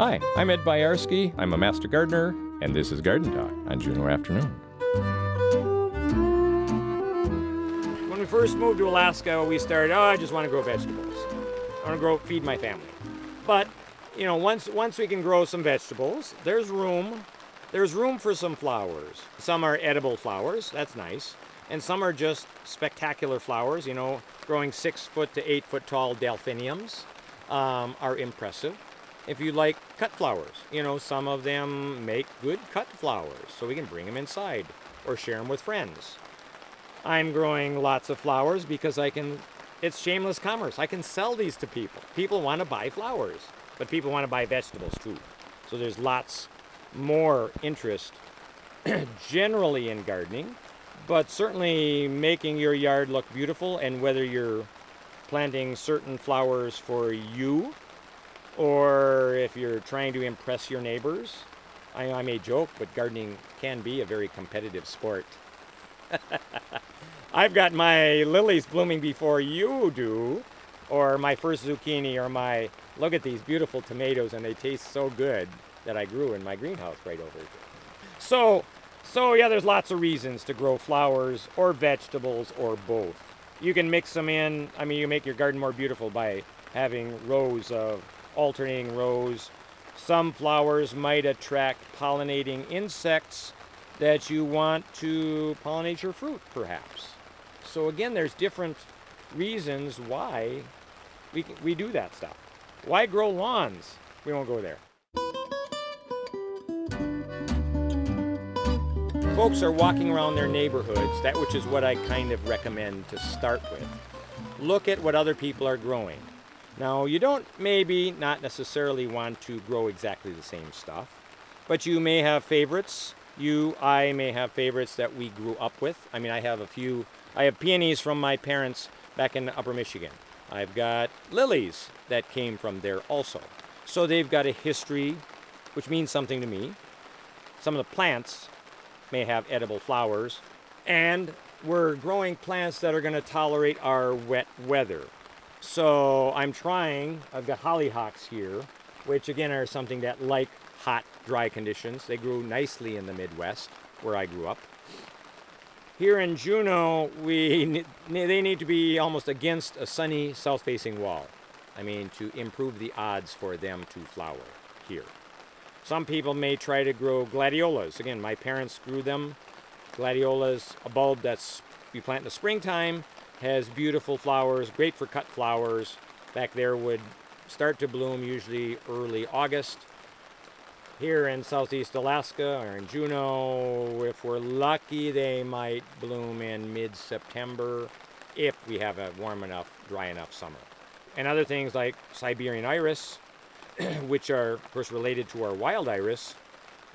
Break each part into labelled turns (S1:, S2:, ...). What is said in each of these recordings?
S1: Hi, I'm Ed Buyarski. I'm a master gardener, and this is Garden Talk on Juneau Afternoon.
S2: When we first moved to Alaska, we started, oh, I just want to grow vegetables. I want to grow, feed my family. But, you know, once, once we can grow some vegetables, there's room. There's room for some flowers. Some are edible flowers, that's nice. And some are just spectacular flowers, you know, growing six foot to eight foot tall delphiniums um, are impressive if you like cut flowers. You know, some of them make good cut flowers, so we can bring them inside or share them with friends. I'm growing lots of flowers because I can, it's shameless commerce. I can sell these to people. People want to buy flowers, but people want to buy vegetables too. So there's lots more interest generally in gardening, but certainly making your yard look beautiful and whether you're planting certain flowers for you or if you're trying to impress your neighbors. I, I may joke, but gardening can be a very competitive sport. I've got my lilies blooming before you do, or my first zucchini, or my look at these beautiful tomatoes, and they taste so good that I grew in my greenhouse right over here. So, so yeah, there's lots of reasons to grow flowers or vegetables or both. You can mix them in. I mean, you make your garden more beautiful by having rows of alternating rows. Some flowers might attract pollinating insects that you want to pollinate your fruit, perhaps. So again, there's different reasons why we, we do that stuff. Why grow lawns? We won't go there. Folks are walking around their neighborhoods, that which is what I kind of recommend to start with. Look at what other people are growing. Now, you don't maybe not necessarily want to grow exactly the same stuff, but you may have favorites. You, I may have favorites that we grew up with. I mean, I have a few, I have peonies from my parents back in Upper Michigan. I've got lilies that came from there also. So they've got a history, which means something to me. Some of the plants may have edible flowers, and we're growing plants that are going to tolerate our wet weather. So I'm trying, I've got hollyhocks here, which again are something that like hot, dry conditions. They grew nicely in the Midwest, where I grew up. Here in Juneau, we, they need to be almost against a sunny south-facing wall. I mean, to improve the odds for them to flower here. Some people may try to grow gladiolas. Again, my parents grew them. Gladiolas, a bulb that's you plant in the springtime, has beautiful flowers, great for cut flowers. Back there would start to bloom usually early August. Here in southeast Alaska or in Juneau, if we're lucky, they might bloom in mid September if we have a warm enough, dry enough summer. And other things like Siberian iris, which are, of course, related to our wild iris,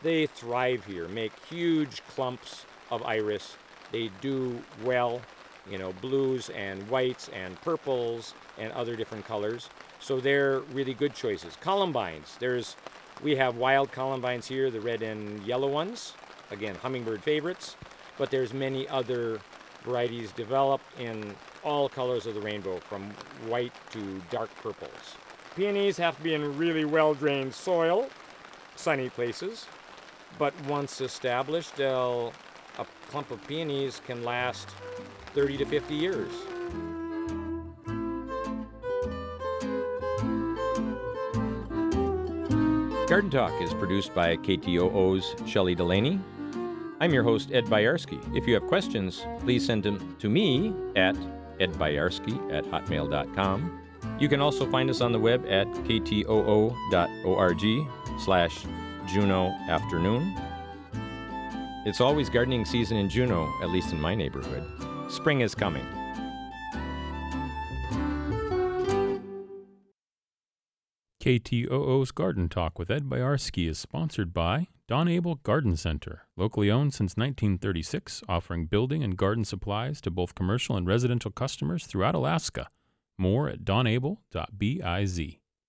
S2: they thrive here, make huge clumps of iris. They do well, you know, blues and whites and purples and other different colors. So they're really good choices. Columbines, there's, we have wild columbines here, the red and yellow ones. Again, hummingbird favorites, but there's many other varieties developed in all colors of the rainbow, from white to dark purples. Peonies have to be in really well-drained soil, sunny places, but once established, they'll, a clump of peonies can last 30 to 50 years.
S1: Garden Talk is produced by KTOO's Shelley Delaney. I'm your host, Ed Buyarski. If you have questions, please send them to me at edbuyarski at hotmail.com. You can also find us on the web at ktoo.org slash Juneau Afternoon. It's always gardening season in Juneau, at least in my neighborhood. Spring is coming.
S3: KTOO's Garden Talk with Ed Buyarski is sponsored by Don Abel Garden Center, locally owned since 1936, offering building and garden supplies to both commercial and residential customers throughout Alaska. More at donable.biz.